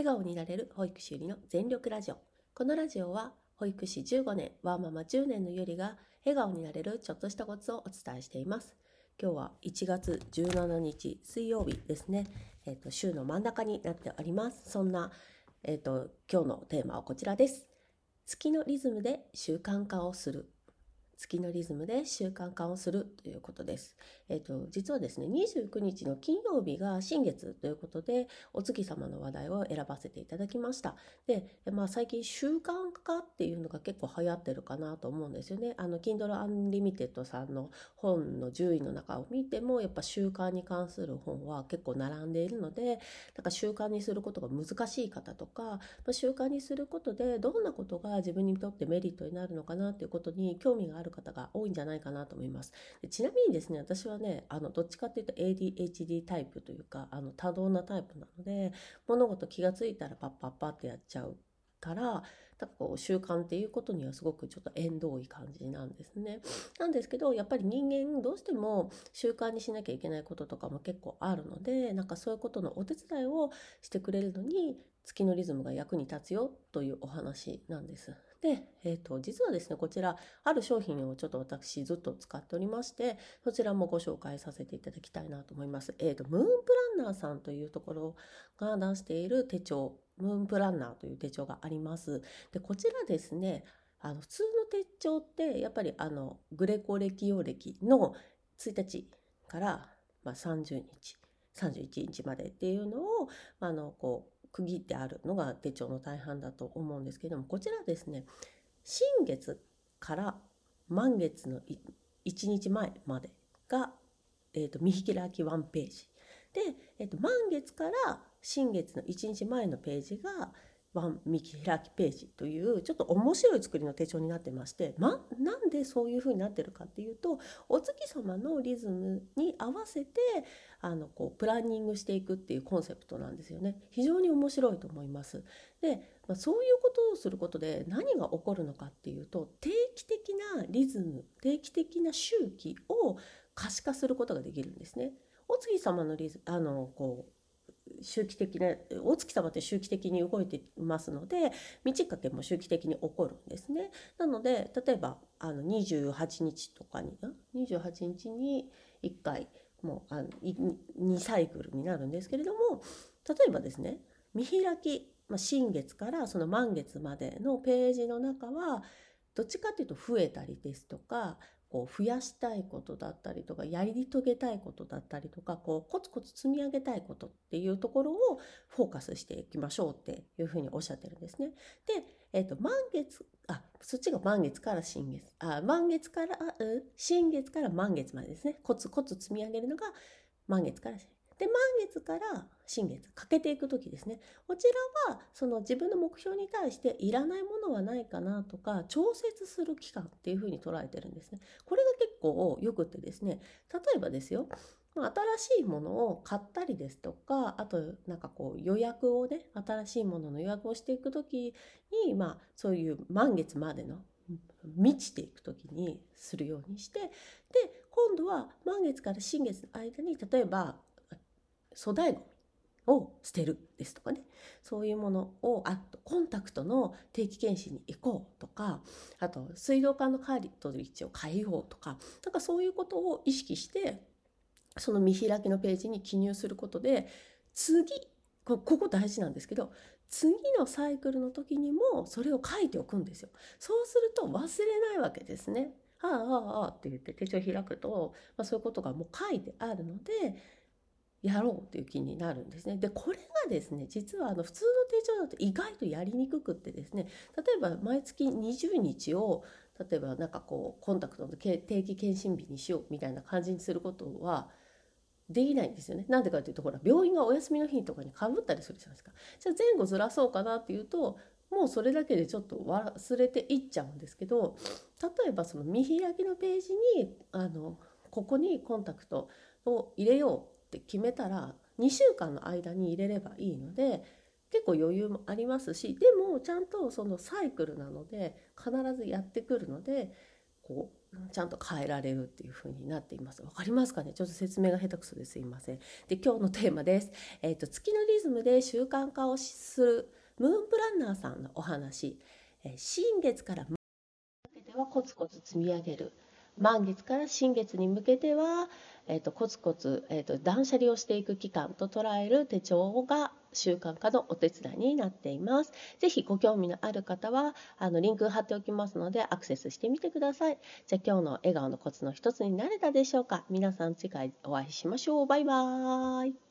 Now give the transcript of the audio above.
笑顔になれる保育士ゆりの全力ラジオ。このラジオは保育士15年ワーママ10年のゆりが笑顔になれるちょっとしたコツをお伝えしています。今日は1月17日水曜日ですね、えっ、と週の真ん中になっております。そんな、えっ、と今日のテーマはこちらです。月のリズムで習慣化をする。月のリズムで習慣化をするということです。えっ、ー、と、実はですね、29日の金曜日が新月ということで、お月様の話題を選ばせていただきました。で、まあ最近習慣化っていうのが結構流行ってるかなと思うんですよね。あの、Kindle Unlimited さんの本の10位の中を見ても、やっぱ習慣に関する本は結構並んでいるので、なんか習慣にすることが難しい方とか、まあ、習慣にすることでどんなことが自分にとってメリットになるのかなっていうことに興味があるる方が多いんじゃないかなと思います。でちなみにですね、私はね、あの、どっちかっていうと ADHD タイプというか、あの、多動なタイプなので、物事気がついたらパッパッパってやっちゃうから、なんかこう習慣っていうことにはすごくちょっと縁遠い感じなんですね。なんですけどやっぱり人間どうしても習慣にしなきゃいけないこととかも結構あるのでなんかそういうことのお手伝いをしてくれるのに月のリズムが役に立つよというお話なんです。で、えっ、ー、と、実はですね、こちら、ある商品をちょっと私ずっと使っておりまして、そちらもご紹介させていただきたいなと思います。えっ、ー、と、ムーンプランナーさんというところが出している手帳、ムーンプランナーという手帳があります。で、こちらですね、あの、普通の手帳って、やっぱりあの、グレコ歴用歴の1日から、まあ、30日、31日までっていうのを、あの、こう、区切ってあるのが手帳の大半だと思うんですけどもこちらですね新月から満月の1日前までが、えーと、見開き1ページ。で、えーと、満月から新月の1日前のページがワン見開きページというちょっと面白い作りの手帳になってまして、ま、なんでそういう風になってるかっていうとお月様のリズムに合わせてあのこうプランニングしていくっていうコンセプトなんですよね。非常に面白いと思います。で、まあ、そういうことをすることで何が起こるのかっていうと定期的なリズム定期的な周期を可視化することができるんですね。お月様のリズあのこう周期的なお月様って周期的に動いていますので道かけも周期的に起こるんですね。なので例えばあの28日とかに28日に1回もうあの2サイクルになるんですけれども例えばですね見開き、まあ、新月からその満月までのページの中はどっちかっていうと増えたりですとかこう増やしたいことだったりとかやり遂げたいことだったりとかこうコツコツ積み上げたいことっていうところをフォーカスしていきましょうっていうふうにおっしゃってるんですね。で、えっ、ー、と満月あそっちが満月から新月あ満月からう新月から満月までですねコツコツ積み上げるのが満月から新月。で満月から新月かけていく時ですね。こちらはその自分の目標に対していらないものはないかなとか調節する期間っていうふうに捉えてるんですね。これが結構よくってですね。例えばですよ。新しいものを買ったりですとかあとなんかこう予約をね新しいものの予約をしていく時にまあそういう満月までの満ちていく時にするようにしてで今度は満月から新月の間に例えば粗大ごみを捨てるですとかねそういうものをあとコンタクトの定期検診に行こうとかあと水道管のカートリッジを変えようとかなんかそういうことを意識してその見開きのページに記入することで次ここ大事なんですけど次のサイクルの時にもそれを書いておくんですよ。そうすると忘れないわけですね。ああああって言って手帳開くと、まあ、そういうことがもう書いてあるのでやろうっていう気になるんですね。でこれがですね実はあの普通の手帳だと意外とやりにくくってですね例えば毎月20日を例えばなんかこうコンタクトの定期検診日にしようみたいな感じにすることはできないんですよね。なんでかっていうとほら病院がお休みの日とかにかぶったりするじゃないですか。じゃあ前後ずらそうかなっていうともうそれだけでちょっと忘れていっちゃうんですけど例えばその見開きのページにあのここにコンタクトを入れようって決めたら2週間の間に入れればいいので結構余裕もありますしでもちゃんとそのサイクルなので必ずやってくるのでこうちゃんと変えられるっていう風になっています。わかりますかね？ちょっと説明が下手くそですいません。で、今日のテーマです。えっ、ー、と、月のリズムで習慣化をするムーンプランナーさんのお話。えー、新月から満月はコツコツ積み上げる。満月から新月に向けては、えーと、コツコツ、えーと、断捨離をしていく期間と捉える手帳が習慣化のお手伝いになっています。ぜひご興味のある方はあのリンク貼っておきますのでアクセスしてみてください。じゃあ今日の笑顔のコツの一つになれたでしょうか皆さん次回お会いしましょう。バイバーイ。